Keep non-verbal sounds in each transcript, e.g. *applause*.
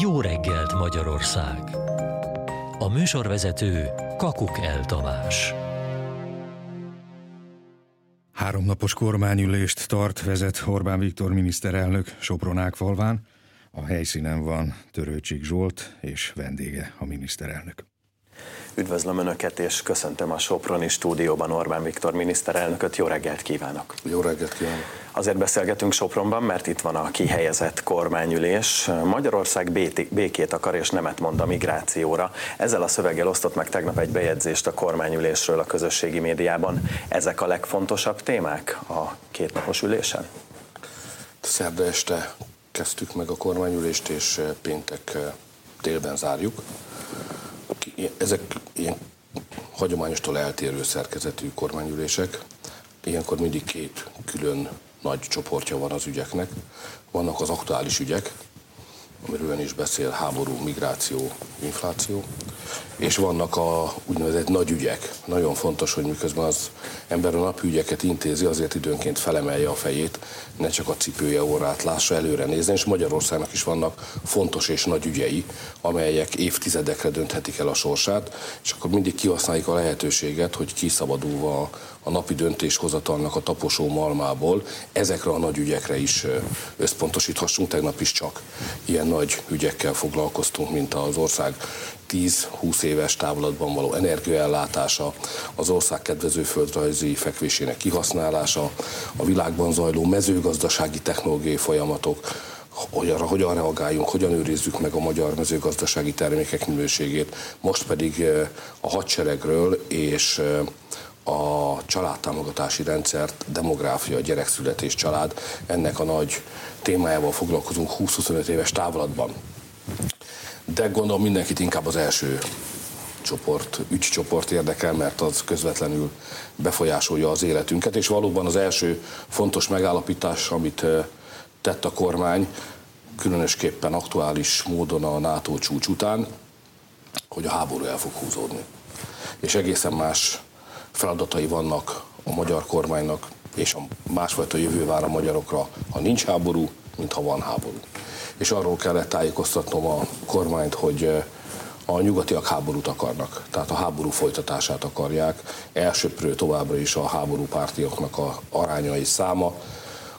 Jó reggelt Magyarország! A műsorvezető Kakuk El Tamás. Háromnapos kormányülést tart, vezet Orbán Viktor miniszterelnök Sopronák falván. A helyszínen van Törőcsik Zsolt és vendége a miniszterelnök. Üdvözlöm Önöket, és köszöntöm a Soproni stúdióban Orbán Viktor miniszterelnököt. Jó reggelt kívánok! Jó reggelt kívánok! Azért beszélgetünk Sopronban, mert itt van a kihelyezett kormányülés. Magyarország békét akar és nemet mond a migrációra. Ezzel a szöveggel osztott meg tegnap egy bejegyzést a kormányülésről a közösségi médiában. Ezek a legfontosabb témák a kétnapos ülésen? Szerda este kezdtük meg a kormányülést, és péntek délben zárjuk ezek ilyen hagyományostól eltérő szerkezetű kormányülések. Ilyenkor mindig két külön nagy csoportja van az ügyeknek. Vannak az aktuális ügyek, amiről ön is beszél, háború, migráció, infláció, és vannak a úgynevezett nagy ügyek. Nagyon fontos, hogy miközben az ember a ügyeket intézi, azért időnként felemelje a fejét, ne csak a cipője órát lássa előre nézni, és Magyarországnak is vannak fontos és nagy ügyei, amelyek évtizedekre dönthetik el a sorsát, és akkor mindig kihasználjuk a lehetőséget, hogy kiszabadulva a napi döntéshozatalnak a taposó malmából ezekre a nagy ügyekre is összpontosíthassunk. Tegnap is csak ilyen nagy ügyekkel foglalkoztunk, mint az ország 10-20 éves távlatban való energiaellátása, az ország kedvező földrajzi fekvésének kihasználása, a világban zajló mezőgazdasági technológiai folyamatok, hogy arra hogyan reagáljunk, hogyan őrizzük meg a magyar mezőgazdasági termékek minőségét. Most pedig a hadseregről és a családtámogatási rendszert, demográfia, gyerekszületés, család, ennek a nagy témájával foglalkozunk 20-25 éves távlatban. De gondolom mindenkit inkább az első csoport, ügycsoport érdekel, mert az közvetlenül befolyásolja az életünket, és valóban az első fontos megállapítás, amit tett a kormány, különösképpen aktuális módon a NATO csúcs után, hogy a háború el fog húzódni. És egészen más feladatai vannak a magyar kormánynak, és a másfajta jövő vár a magyarokra, ha nincs háború, mint ha van háború. És arról kellett tájékoztatnom a kormányt, hogy a nyugatiak háborút akarnak, tehát a háború folytatását akarják. Elsőprő továbbra is a háború pártiaknak a aránya és száma.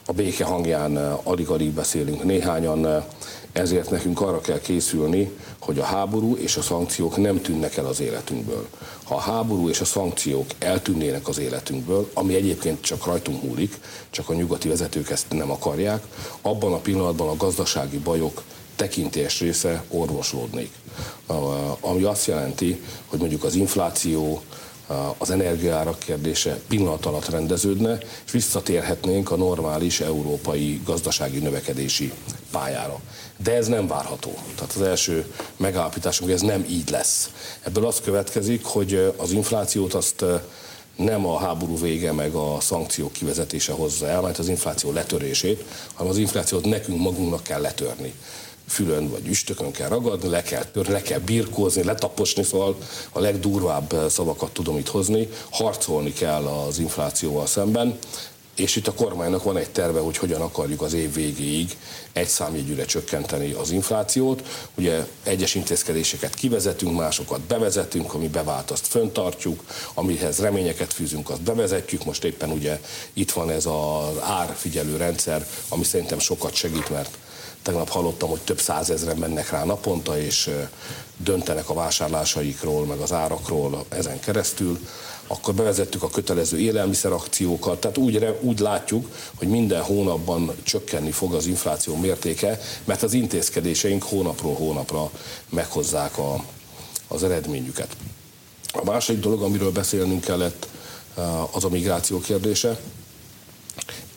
A béke hangján alig-alig beszélünk néhányan, ezért nekünk arra kell készülni, hogy a háború és a szankciók nem tűnnek el az életünkből. Ha a háború és a szankciók eltűnnének az életünkből, ami egyébként csak rajtunk múlik, csak a nyugati vezetők ezt nem akarják, abban a pillanatban a gazdasági bajok tekintés része orvoslódnék. Ami azt jelenti, hogy mondjuk az infláció, az energiárak kérdése pillanat alatt rendeződne, és visszatérhetnénk a normális európai gazdasági növekedési pályára. De ez nem várható. Tehát az első megállapításunk, ez nem így lesz. Ebből az következik, hogy az inflációt azt nem a háború vége meg a szankciók kivezetése hozza el, mert az infláció letörését, hanem az inflációt nekünk magunknak kell letörni fülön vagy üstökön kell ragadni, le kell törni, le kell birkózni, letaposni, szóval a legdurvább szavakat tudom itt hozni, harcolni kell az inflációval szemben, és itt a kormánynak van egy terve, hogy hogyan akarjuk az év végéig egy számjegyűre csökkenteni az inflációt. Ugye egyes intézkedéseket kivezetünk, másokat bevezetünk, ami bevált, azt föntartjuk, amihez reményeket fűzünk, azt bevezetjük. Most éppen ugye itt van ez az árfigyelő rendszer, ami szerintem sokat segít, mert Tegnap hallottam, hogy több százezren mennek rá naponta, és döntenek a vásárlásaikról, meg az árakról ezen keresztül. Akkor bevezettük a kötelező élelmiszerakciókat, tehát úgy, úgy látjuk, hogy minden hónapban csökkenni fog az infláció mértéke, mert az intézkedéseink hónapról hónapra meghozzák a, az eredményüket. A második dolog, amiről beszélnünk kellett, az a migráció kérdése.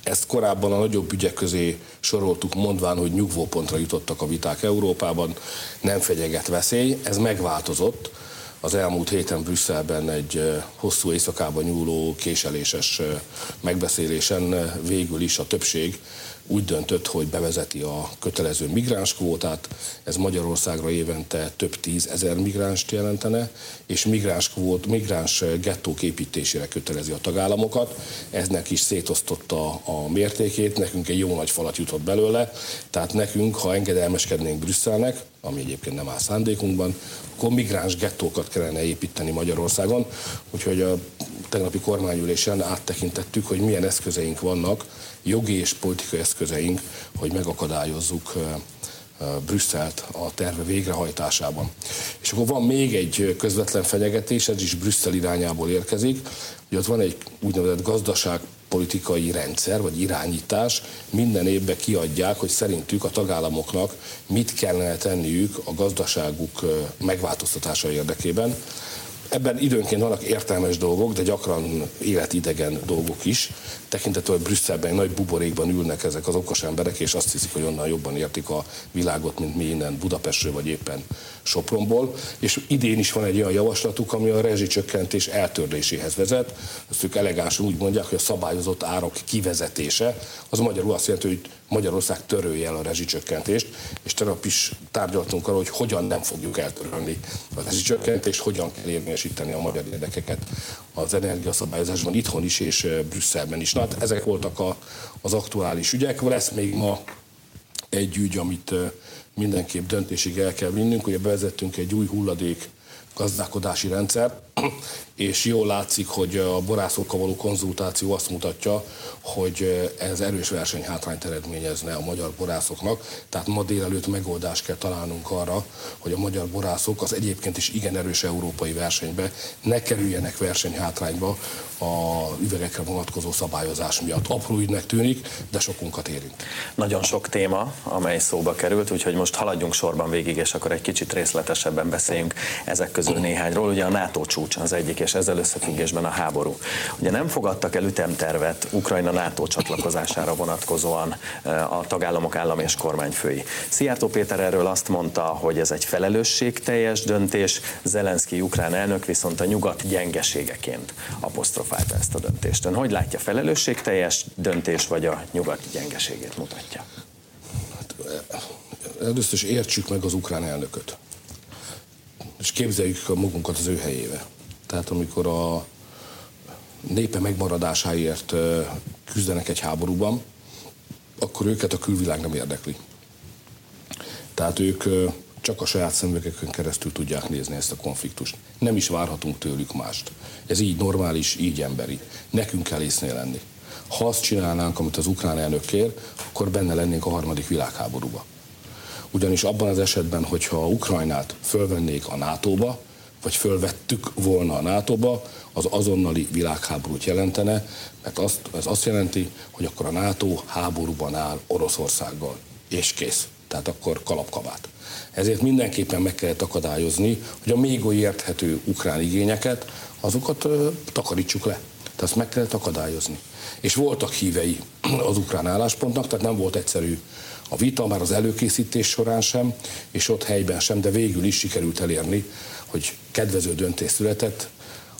Ezt korábban a nagyobb ügyek közé soroltuk, mondván, hogy nyugvópontra jutottak a viták Európában, nem fenyeget veszély. Ez megváltozott. Az elmúlt héten Brüsszelben egy hosszú éjszakában nyúló késeléses megbeszélésen végül is a többség úgy döntött, hogy bevezeti a kötelező migránskvótát. Ez Magyarországra évente több tízezer migránst jelentene, és migráns, kvót, migráns gettók építésére kötelezi a tagállamokat. Eznek is szétosztotta a mértékét, nekünk egy jó nagy falat jutott belőle, tehát nekünk, ha engedelmeskednénk Brüsszelnek, ami egyébként nem áll szándékunkban, akkor migráns gettókat kellene építeni Magyarországon. Úgyhogy a tegnapi kormányülésen áttekintettük, hogy milyen eszközeink vannak, jogi és politikai eszközeink, hogy megakadályozzuk Brüsszelt a terve végrehajtásában. És akkor van még egy közvetlen fenyegetés, ez is Brüsszel irányából érkezik, hogy ott van egy úgynevezett gazdaság politikai rendszer vagy irányítás minden évben kiadják, hogy szerintük a tagállamoknak mit kellene tenniük a gazdaságuk megváltoztatása érdekében. Ebben időnként vannak értelmes dolgok, de gyakran életidegen dolgok is. Tekintető, hogy Brüsszelben nagy buborékban ülnek ezek az okos emberek, és azt hiszik, hogy onnan jobban értik a világot, mint mi innen Budapestről, vagy éppen Sopronból. És idén is van egy olyan javaslatuk, ami a rezsicsökkentés eltörléséhez vezet. Ezt ők elegánsan úgy mondják, hogy a szabályozott árak kivezetése, az magyarul azt jelenti, hogy Magyarország törölje el a rezsicsökkentést, és tegnap is tárgyaltunk arról, hogy hogyan nem fogjuk eltörölni a rezsicsökkentést, hogyan kell érvényesíteni a magyar érdekeket az energiaszabályozásban itthon is és Brüsszelben is. Na hát ezek voltak a, az aktuális ügyek. Lesz még ma egy ügy, amit mindenképp döntésig el kell vinnünk, hogy bevezettünk egy új hulladék gazdálkodási rendszer, és jól látszik, hogy a borászokkal való konzultáció azt mutatja, hogy ez erős versenyhátrányt eredményezne a magyar borászoknak. Tehát ma délelőtt megoldást kell találnunk arra, hogy a magyar borászok az egyébként is igen erős európai versenybe ne kerüljenek versenyhátrányba a üvegekre vonatkozó szabályozás miatt. Apró ügynek tűnik, de sokunkat érint. Nagyon sok téma, amely szóba került, úgyhogy most haladjunk sorban végig, és akkor egy kicsit részletesebben beszéljünk ezek közül néhányról. Ugye a NATO csúcs az egyik, és ezzel összefüggésben a háború. Ugye nem fogadtak el ütemtervet Ukrajna NATO csatlakozására vonatkozóan eh, a tagállamok állam és kormányfői. Szijjártó Péter erről azt mondta, hogy ez egy felelősségteljes döntés, Zelenszky ukrán elnök viszont a nyugat gyengeségeként apostrofálta ezt a döntést. Ön hogy látja, felelősségteljes döntés, vagy a nyugat gyengeségét mutatja? Hát, eh, először is értsük meg az ukrán elnököt és képzeljük magunkat az ő helyébe. Tehát amikor a népe megmaradásáért küzdenek egy háborúban, akkor őket a külvilág nem érdekli. Tehát ők csak a saját szemüvegekön keresztül tudják nézni ezt a konfliktust. Nem is várhatunk tőlük mást. Ez így normális, így emberi. Nekünk kell észnél lenni. Ha azt csinálnánk, amit az ukrán elnök kér, akkor benne lennénk a harmadik világháborúba. Ugyanis abban az esetben, hogyha Ukrajnát fölvennék a NATO-ba, vagy fölvettük volna a NATO-ba, az azonnali világháborút jelentene, mert azt, ez azt jelenti, hogy akkor a NATO háborúban áll Oroszországgal, és kész. Tehát akkor kalapkabát. Ezért mindenképpen meg kellett akadályozni, hogy a még oly érthető ukrán igényeket, azokat ö, takarítsuk le. Tehát azt meg kellett akadályozni. És voltak hívei az ukrán álláspontnak, tehát nem volt egyszerű a vita már az előkészítés során sem, és ott helyben sem, de végül is sikerült elérni, hogy kedvező döntés született,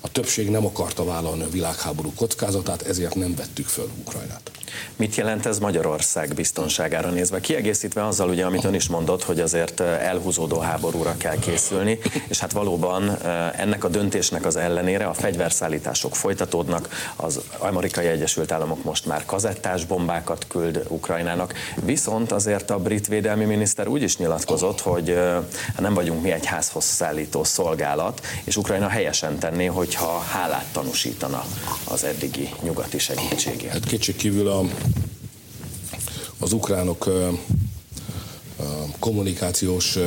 a többség nem akarta vállalni a világháború kockázatát, ezért nem vettük föl Ukrajnát. Mit jelent ez Magyarország biztonságára nézve? Kiegészítve azzal, ugye, amit ön is mondott, hogy azért elhúzódó háborúra kell készülni, és hát valóban ennek a döntésnek az ellenére a fegyverszállítások folytatódnak, az amerikai Egyesült Államok most már kazettás bombákat küld Ukrajnának, viszont azért a brit védelmi miniszter úgy is nyilatkozott, hogy hát nem vagyunk mi egy házhoz szállító szolgálat, és Ukrajna helyesen tenné, hogyha hálát tanúsítana az eddigi nyugati segítségért. Hát kétségkívül a az ukránok kommunikációs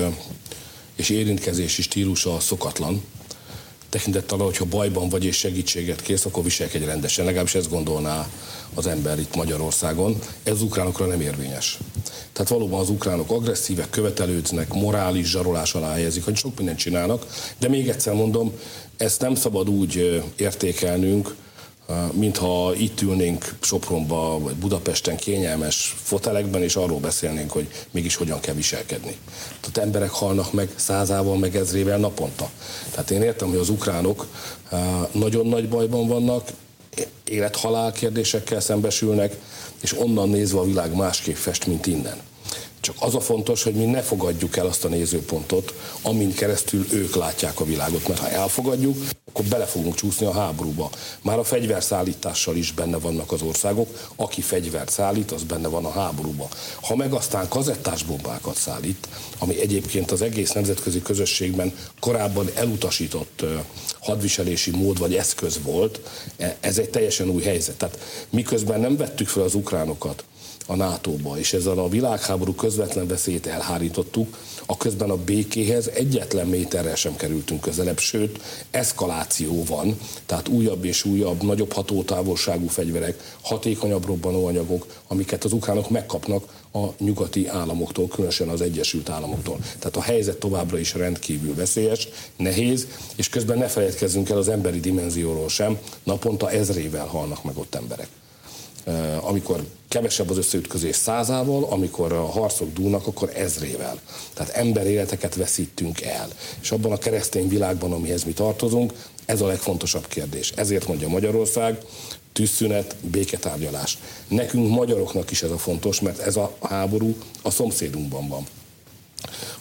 és érintkezési stílusa szokatlan. Tekintettel hogyha bajban vagy és segítséget kész, akkor viselkedj rendesen. Legalábbis ezt gondolná az ember itt Magyarországon. Ez az ukránokra nem érvényes. Tehát valóban az ukránok agresszívek, követelődznek, morális zsarolás alá helyezik, hogy sok mindent csinálnak, de még egyszer mondom, ezt nem szabad úgy értékelnünk, mintha itt ülnénk Sopronba vagy Budapesten kényelmes fotelekben, és arról beszélnénk, hogy mégis hogyan kell viselkedni. Tehát emberek halnak meg százával, meg ezrével naponta. Tehát én értem, hogy az ukránok nagyon nagy bajban vannak, élethalál kérdésekkel szembesülnek, és onnan nézve a világ másképp fest, mint innen. Csak az a fontos, hogy mi ne fogadjuk el azt a nézőpontot, amin keresztül ők látják a világot, mert ha elfogadjuk, akkor bele fogunk csúszni a háborúba. Már a fegyverszállítással is benne vannak az országok, aki fegyvert szállít, az benne van a háborúba. Ha meg aztán kazettás bombákat szállít, ami egyébként az egész nemzetközi közösségben korábban elutasított hadviselési mód vagy eszköz volt, e, ez egy teljesen új helyzet. Tehát miközben nem vettük fel az ukránokat, a NATO-ba, és ezzel a világháború közvetlen veszélyét elhárítottuk, a közben a békéhez egyetlen méterrel sem kerültünk közelebb, sőt, eszkaláció van, tehát újabb és újabb, nagyobb hatótávolságú fegyverek, hatékonyabb robbanóanyagok, amiket az ukránok megkapnak a nyugati államoktól, különösen az Egyesült Államoktól. Tehát a helyzet továbbra is rendkívül veszélyes, nehéz, és közben ne feledkezzünk el az emberi dimenzióról sem, naponta ezrével halnak meg ott emberek amikor kevesebb az összeütközés százával, amikor a harcok dúlnak, akkor ezrével. Tehát emberéleteket veszítünk el. És abban a keresztény világban, amihez mi tartozunk, ez a legfontosabb kérdés. Ezért mondja Magyarország, tűzszünet, béketárgyalás. Nekünk magyaroknak is ez a fontos, mert ez a háború a szomszédunkban van.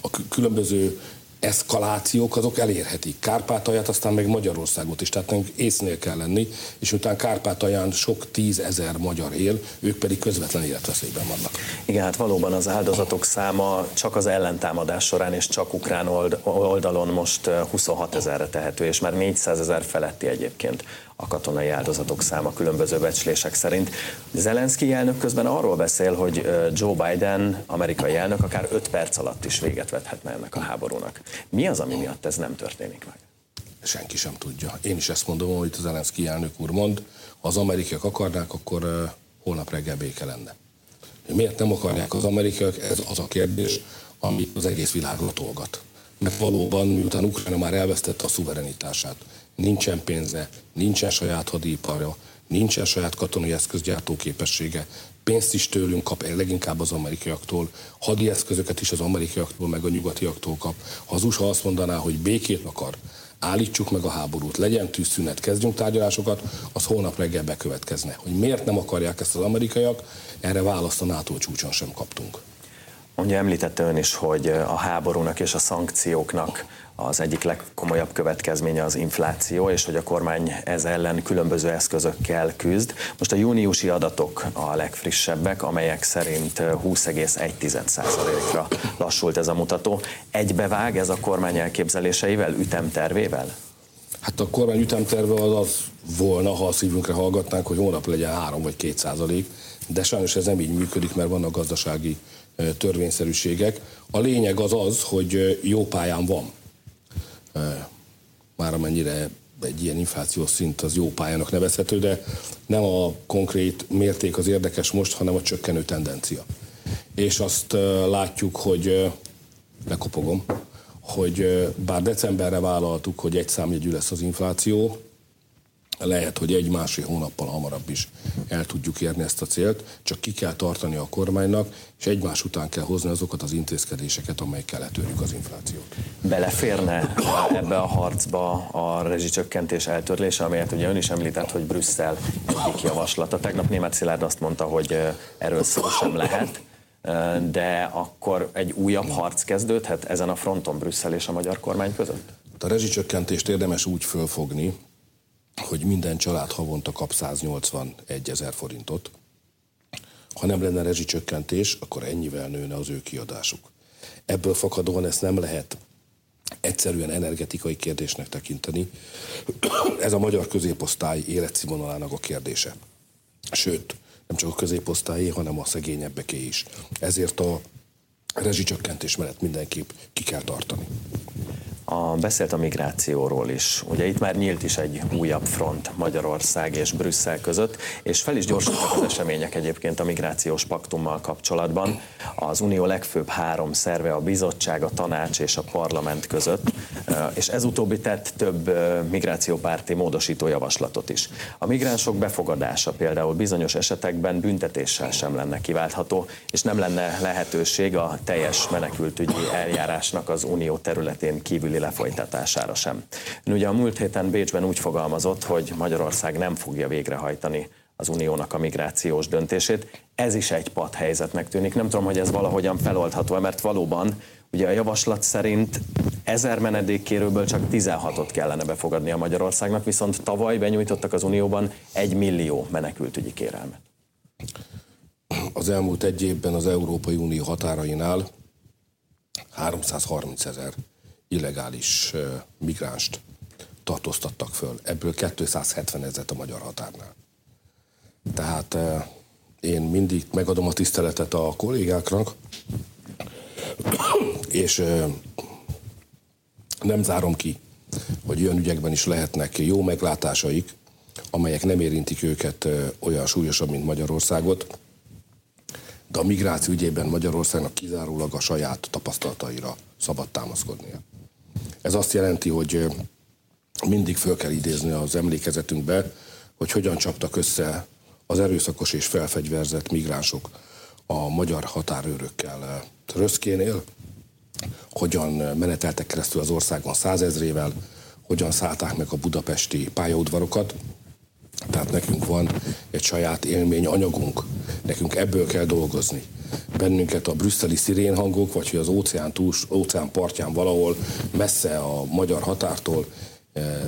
A különböző eszkalációk azok elérhetik. Kárpátalját, aztán meg Magyarországot is, tehát nekünk észnél kell lenni, és utána Kárpátalján sok tízezer magyar él, ők pedig közvetlen életveszélyben vannak. Igen, hát valóban az áldozatok száma csak az ellentámadás során és csak ukrán oldalon most 26 ezerre tehető, és már 400 ezer feletti egyébként a katonai áldozatok száma különböző becslések szerint. Zelenszky elnök közben arról beszél, hogy Joe Biden, amerikai elnök, akár 5 perc alatt is véget vethetne ennek a háborúnak. Mi az, ami miatt ez nem történik meg? Senki sem tudja. Én is ezt mondom, hogy az Zelenszky elnök úr mond, ha az amerikaiak akarnák, akkor holnap reggel béke lenne. Miért nem akarják az amerikaiak? Ez az a kérdés, ami az egész világra tolgat. Mert valóban, miután Ukrajna már elvesztette a szuverenitását, nincsen pénze, nincsen saját hadiparja, nincsen saját katonai eszközgyártó képessége, pénzt is tőlünk kap, leginkább az amerikaiaktól, hadi eszközöket is az amerikaiaktól, meg a nyugatiaktól kap. Ha az USA azt mondaná, hogy békét akar, állítsuk meg a háborút, legyen tűzszünet, kezdjünk tárgyalásokat, az holnap reggel bekövetkezne. Hogy miért nem akarják ezt az amerikaiak, erre választ a NATO csúcson sem kaptunk. Ugye említette ön is, hogy a háborúnak és a szankcióknak az egyik legkomolyabb következménye az infláció, és hogy a kormány ez ellen különböző eszközökkel küzd. Most a júniusi adatok a legfrissebbek, amelyek szerint 20,1%-ra lassult ez a mutató. Egybevág ez a kormány elképzeléseivel, ütemtervével? Hát a kormány ütemterve az az volna, ha a szívünkre hallgatnánk, hogy hónap legyen 3 vagy 2 százalék, de sajnos ez nem így működik, mert vannak gazdasági törvényszerűségek. A lényeg az az, hogy jó pályán van már amennyire egy ilyen inflációs szint az jó pályának nevezhető, de nem a konkrét mérték az érdekes most, hanem a csökkenő tendencia. És azt látjuk, hogy lekopogom, hogy bár decemberre vállaltuk, hogy egy számjegyű lesz az infláció, lehet, hogy egy-másfél hónappal hamarabb is el tudjuk érni ezt a célt, csak ki kell tartani a kormánynak, és egymás után kell hozni azokat az intézkedéseket, amelyekkel letörjük az inflációt. Beleférne ebbe a harcba a rezsicsökkentés eltörlése, amelyet ugye ön is említett, hogy Brüsszel egyik javaslata. Tegnap német Szilárd azt mondta, hogy erről szó sem lehet de akkor egy újabb harc kezdődhet ezen a fronton Brüsszel és a magyar kormány között? A rezsicsökkentést érdemes úgy fölfogni, hogy minden család havonta kap 181 ezer forintot. Ha nem lenne rezsicsökkentés, akkor ennyivel nőne az ő kiadásuk. Ebből fakadóan ezt nem lehet egyszerűen energetikai kérdésnek tekinteni. *clears throat* Ez a magyar középosztály életszínvonalának a kérdése. Sőt, nem csak a középosztályé, hanem a szegényebbeké is. Ezért a rezsicsökkentés mellett mindenképp ki kell tartani. A, beszélt a migrációról is. Ugye itt már nyílt is egy újabb front Magyarország és Brüsszel között, és fel is gyorsultak az események egyébként a migrációs paktummal kapcsolatban. Az Unió legfőbb három szerve, a bizottság, a tanács és a parlament között, és ez utóbbi tett több migrációpárti módosító javaslatot is. A migránsok befogadása például bizonyos esetekben büntetéssel sem lenne kiváltható, és nem lenne lehetőség a teljes menekültügyi eljárásnak az unió területén kívüli lefolytatására sem. Ugye a múlt héten Bécsben úgy fogalmazott, hogy Magyarország nem fogja végrehajtani az uniónak a migrációs döntését. Ez is egy padhelyzetnek tűnik. Nem tudom, hogy ez valahogyan feloldható mert valóban ugye a javaslat szerint ezer menedékkérőből csak 16-ot kellene befogadni a Magyarországnak, viszont tavaly benyújtottak az unióban egy millió menekültügyi kérelmet. Az elmúlt egy évben az Európai Unió határainál 330 ezer illegális migránst tartóztattak föl, ebből 270 ezeret a magyar határnál. Tehát én mindig megadom a tiszteletet a kollégáknak, és nem zárom ki, hogy olyan ügyekben is lehetnek jó meglátásaik, amelyek nem érintik őket olyan súlyosabb, mint Magyarországot, de a migráció ügyében Magyarországnak kizárólag a saját tapasztalataira szabad támaszkodnia. Ez azt jelenti, hogy mindig föl kell idézni az emlékezetünkbe, hogy hogyan csaptak össze az erőszakos és felfegyverzett migránsok a magyar határőrökkel Röszkénél, hogyan meneteltek keresztül az országon százezrével, hogyan szállták meg a budapesti pályaudvarokat. Tehát nekünk van egy saját élmény anyagunk, nekünk ebből kell dolgozni. Bennünket a brüsszeli szirénhangok, vagy hogy az óceán, túls, óceán partján valahol messze a magyar határtól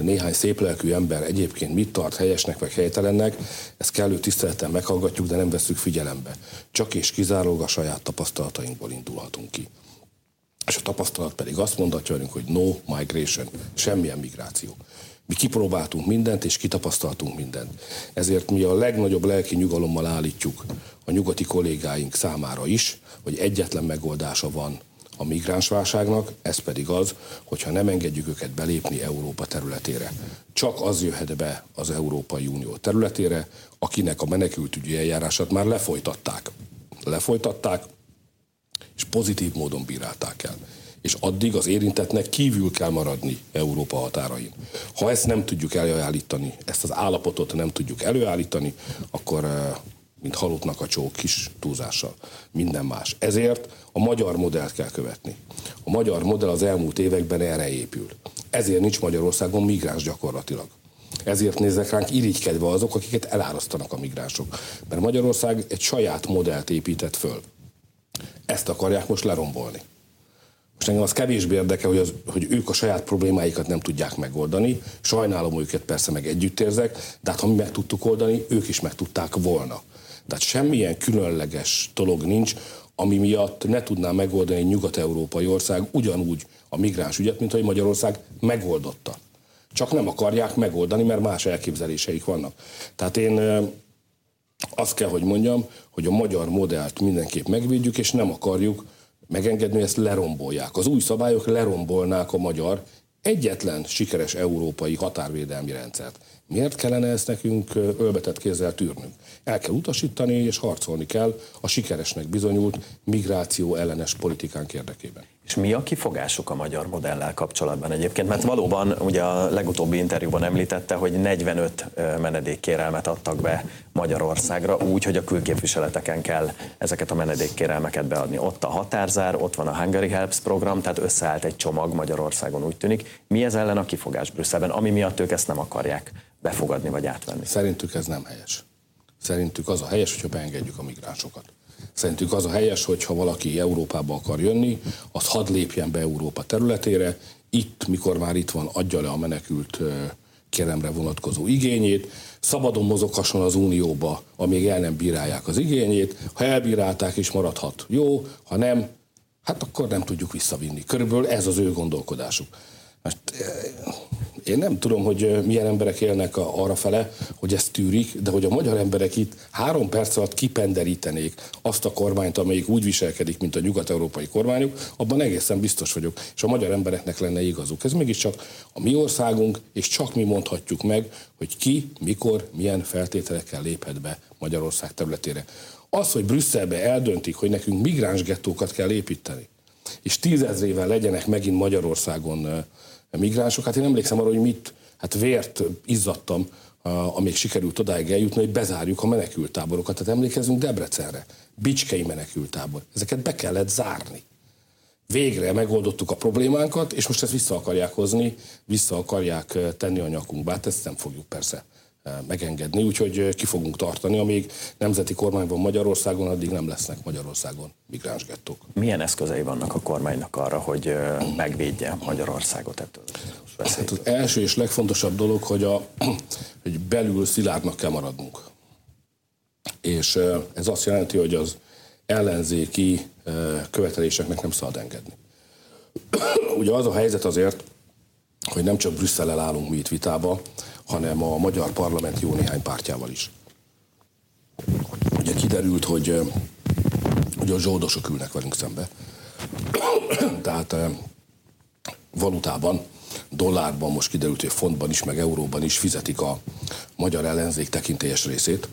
néhány széplelkű ember egyébként mit tart helyesnek vagy helytelennek, ezt kellő tisztelettel meghallgatjuk, de nem veszük figyelembe. Csak és kizárólag a saját tapasztalatainkból indulhatunk ki. És a tapasztalat pedig azt mondatja velünk, hogy no migration, semmilyen migráció. Mi kipróbáltunk mindent, és kitapasztaltunk mindent. Ezért mi a legnagyobb lelki nyugalommal állítjuk a nyugati kollégáink számára is, hogy egyetlen megoldása van a migránsválságnak, ez pedig az, hogyha nem engedjük őket belépni Európa területére. Csak az jöhet be az Európai Unió területére, akinek a menekültügyi eljárását már lefolytatták. Lefolytatták, és pozitív módon bírálták el. És addig az érintetnek kívül kell maradni Európa határain. Ha ezt nem tudjuk előállítani, ezt az állapotot nem tudjuk előállítani, akkor eh, mint halottnak a csók kis túlzással. Minden más. Ezért a magyar modellt kell követni. A magyar modell az elmúlt években erre épül. Ezért nincs Magyarországon migráns gyakorlatilag. Ezért néznek ránk irigykedve azok, akiket elárasztanak a migránsok. Mert Magyarország egy saját modellt épített föl. Ezt akarják most lerombolni. Most engem az kevésbé érdekel, hogy, az, hogy ők a saját problémáikat nem tudják megoldani. Sajnálom őket, persze meg együtt érzek, de hát ha mi meg tudtuk oldani, ők is meg tudták volna. Tehát semmilyen különleges dolog nincs, ami miatt ne tudná megoldani egy nyugat-európai ország ugyanúgy a migráns ügyet, mint hogy Magyarország megoldotta. Csak nem akarják megoldani, mert más elképzeléseik vannak. Tehát én azt kell, hogy mondjam, hogy a magyar modellt mindenképp megvédjük, és nem akarjuk megengedni, hogy ezt lerombolják. Az új szabályok lerombolnák a magyar egyetlen sikeres európai határvédelmi rendszert. Miért kellene ezt nekünk ölbetett kézzel tűrnünk? El kell utasítani és harcolni kell a sikeresnek bizonyult migráció ellenes politikánk érdekében. És mi a kifogásuk a magyar modellel kapcsolatban egyébként? Mert valóban ugye a legutóbbi interjúban említette, hogy 45 menedékkérelmet adtak be Magyarországra úgy, hogy a külképviseleteken kell ezeket a menedékkérelmeket beadni. Ott a határzár, ott van a Hungary Helps program, tehát összeállt egy csomag Magyarországon úgy tűnik. Mi ez ellen a kifogás Brüsszelben, ami miatt ők ezt nem akarják befogadni vagy átvenni? Szerintük ez nem helyes. Szerintük az a helyes, hogyha beengedjük a migránsokat. Szerintük az a helyes, hogyha valaki Európába akar jönni, az hadd lépjen be Európa területére, itt, mikor már itt van, adja le a menekült kéremre vonatkozó igényét, szabadon mozoghasson az Unióba, amíg el nem bírálják az igényét, ha elbírálták is maradhat jó, ha nem, hát akkor nem tudjuk visszavinni. Körülbelül ez az ő gondolkodásuk. Most én nem tudom, hogy milyen emberek élnek arra fele, hogy ezt tűrik, de hogy a magyar emberek itt három perc alatt kipenderítenék azt a kormányt, amelyik úgy viselkedik, mint a nyugat-európai kormányok, abban egészen biztos vagyok. És a magyar embereknek lenne igazuk. Ez mégiscsak a mi országunk, és csak mi mondhatjuk meg, hogy ki, mikor, milyen feltételekkel léphet be Magyarország területére. Az, hogy Brüsszelbe eldöntik, hogy nekünk migráns gettókat kell építeni, és tízezrével legyenek megint Magyarországon migránsok. Hát én emlékszem arra, hogy mit, hát vért izzadtam, amíg sikerült odáig eljutni, hogy bezárjuk a menekültáborokat. Tehát emlékezünk Debrecenre, Bicskei menekültábor. Ezeket be kellett zárni. végre megoldottuk a problémánkat, és most ezt vissza akarják hozni, vissza akarják tenni a nyakunkba. Hát ezt nem fogjuk persze megengedni, úgyhogy ki fogunk tartani, amíg nemzeti kormány van Magyarországon, addig nem lesznek Magyarországon migránsgettók. Milyen eszközei vannak a kormánynak arra, hogy megvédje Magyarországot ettől? Hát az első és legfontosabb dolog, hogy, a, *clears throat* hogy belül szilárdnak kell maradnunk. És ez azt jelenti, hogy az ellenzéki követeléseknek nem szabad engedni. *clears throat* Ugye az a helyzet azért, hogy nem csak Brüsszellel állunk mi itt vitába, hanem a magyar parlament jó néhány pártjával is. Ugye kiderült, hogy, hogy a zsoldosok ülnek velünk szembe. *coughs* Tehát valutában, dollárban most kiderült, hogy fontban is, meg euróban is fizetik a magyar ellenzék tekintélyes részét,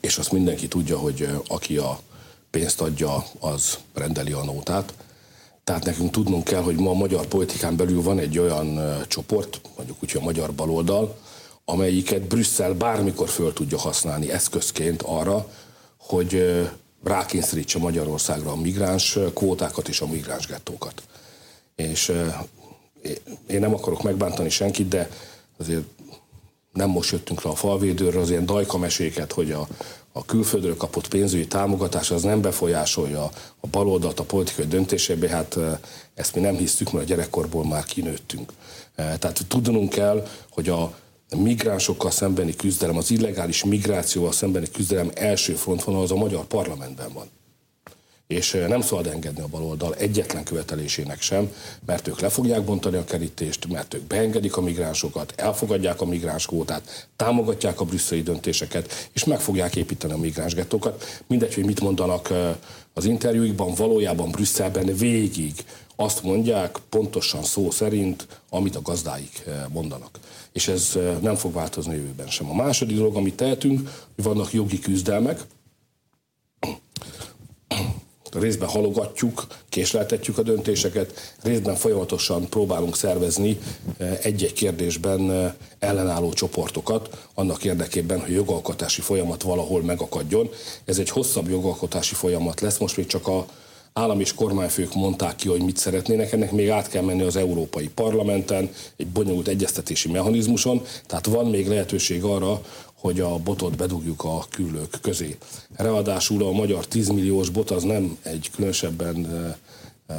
és azt mindenki tudja, hogy aki a pénzt adja, az rendeli a nótát. Tehát nekünk tudnunk kell, hogy ma a magyar politikán belül van egy olyan csoport, mondjuk úgy, a magyar baloldal, amelyiket Brüsszel bármikor föl tudja használni eszközként arra, hogy rákényszerítse Magyarországra a migráns kvótákat és a migráns gettókat. És én nem akarok megbántani senkit, de azért nem most jöttünk le a falvédőről, az ilyen dajkameséket, hogy a, a külföldről kapott pénzügyi támogatás az nem befolyásolja a baloldalt a politikai döntésébe, hát ezt mi nem hisztük, mert a gyerekkorból már kinőttünk. Tehát tudnunk kell, hogy a migránsokkal szembeni küzdelem, az illegális migrációval szembeni küzdelem első frontvonal az a magyar parlamentben van és nem szabad engedni a baloldal egyetlen követelésének sem, mert ők le fogják bontani a kerítést, mert ők beengedik a migránsokat, elfogadják a migránskvótát, támogatják a brüsszeli döntéseket, és meg fogják építeni a migránsgettókat. Mindegy, hogy mit mondanak az interjúikban, valójában Brüsszelben végig azt mondják, pontosan szó szerint, amit a gazdáik mondanak. És ez nem fog változni jövőben sem. A második dolog, amit tehetünk, hogy vannak jogi küzdelmek, részben halogatjuk, késleltetjük a döntéseket, részben folyamatosan próbálunk szervezni eh, egy-egy kérdésben eh, ellenálló csoportokat, annak érdekében, hogy jogalkotási folyamat valahol megakadjon. Ez egy hosszabb jogalkotási folyamat lesz, most még csak a állam és kormányfők mondták ki, hogy mit szeretnének, ennek még át kell menni az Európai Parlamenten, egy bonyolult egyeztetési mechanizmuson, tehát van még lehetőség arra, hogy a botot bedugjuk a küllők közé. Ráadásul a magyar 10 milliós bot az nem egy különösebben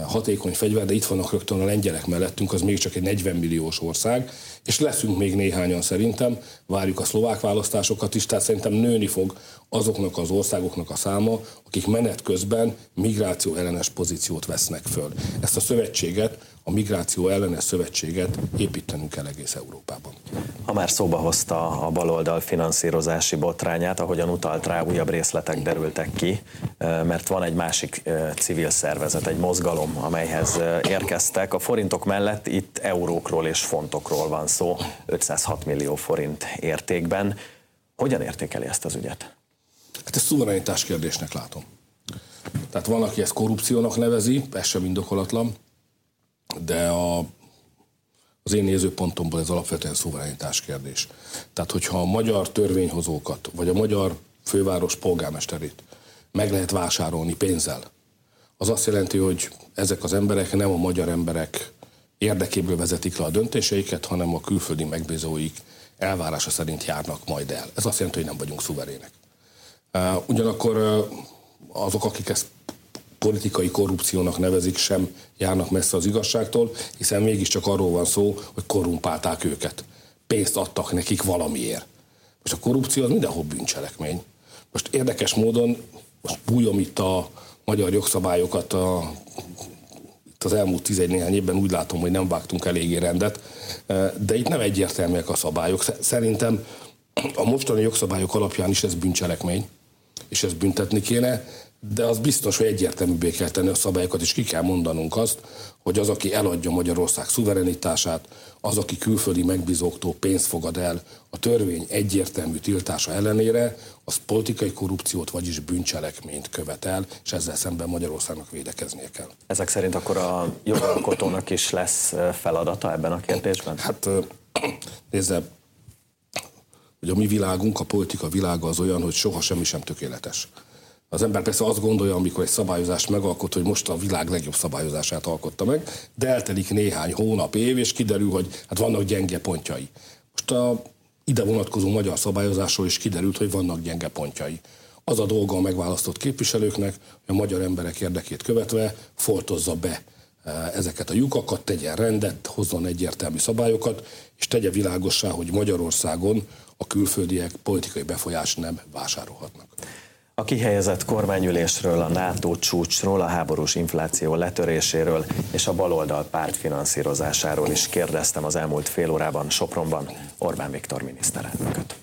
hatékony fegyver, de itt vannak rögtön a lengyelek mellettünk, az még csak egy 40 milliós ország, és leszünk még néhányan szerintem, várjuk a szlovák választásokat is, tehát szerintem nőni fog azoknak az országoknak a száma, akik menet közben migráció ellenes pozíciót vesznek föl. Ezt a szövetséget, a migráció ellenes szövetséget építenünk kell egész Európában. Ha már szóba hozta a baloldal finanszírozási botrányát, ahogyan utalt rá, újabb részletek derültek ki, mert van egy másik civil szervezet, egy mozgalom, amelyhez érkeztek. A forintok mellett itt eurókról és fontokról van szó, 506 millió forint értékben. Hogyan értékeli ezt az ügyet? Hát ezt szuverenitás kérdésnek látom. Tehát van, aki ezt korrupciónak nevezi, ez sem indokolatlan, de a, az én nézőpontomból ez alapvetően szuverenitás kérdés. Tehát, hogyha a magyar törvényhozókat, vagy a magyar főváros polgármesterét meg lehet vásárolni pénzzel, az azt jelenti, hogy ezek az emberek nem a magyar emberek érdekéből vezetik le a döntéseiket, hanem a külföldi megbízóik elvárása szerint járnak majd el. Ez azt jelenti, hogy nem vagyunk szuverének. Ugyanakkor azok, akik ezt politikai korrupciónak nevezik, sem járnak messze az igazságtól, hiszen mégiscsak arról van szó, hogy korrumpálták őket. Pénzt adtak nekik valamiért. Most a korrupció az mindenhol bűncselekmény. Most érdekes módon, most bújom itt a magyar jogszabályokat a, itt az elmúlt tizegy néhány évben úgy látom, hogy nem vágtunk eléggé rendet, de itt nem egyértelműek a szabályok. Szerintem a mostani jogszabályok alapján is ez bűncselekmény és ezt büntetni kéne, de az biztos, hogy egyértelműbbé kell tenni a szabályokat, és ki kell mondanunk azt, hogy az, aki eladja Magyarország szuverenitását, az, aki külföldi megbízóktól pénzt fogad el a törvény egyértelmű tiltása ellenére, az politikai korrupciót, vagyis bűncselekményt követel, és ezzel szemben Magyarországnak védekeznie kell. Ezek szerint akkor a jogalkotónak is lesz feladata ebben a kérdésben? Hát *clears throat* nézze, hogy a mi világunk, a politika világa az olyan, hogy soha semmi sem tökéletes. Az ember persze azt gondolja, amikor egy szabályozást megalkot, hogy most a világ legjobb szabályozását alkotta meg, de eltelik néhány hónap, év, és kiderül, hogy hát vannak gyenge pontjai. Most a ide vonatkozó magyar szabályozásról is kiderült, hogy vannak gyenge pontjai. Az a dolga a megválasztott képviselőknek, hogy a magyar emberek érdekét követve foltozza be eh, ezeket a lyukakat, tegyen rendet, hozzon egyértelmű szabályokat, és tegye világossá, hogy Magyarországon a külföldiek politikai befolyást nem vásárolhatnak. A kihelyezett kormányülésről, a NATO csúcsról, a háborús infláció letöréséről és a baloldal párt finanszírozásáról is kérdeztem az elmúlt fél órában Sopronban Orbán Viktor miniszterelnököt.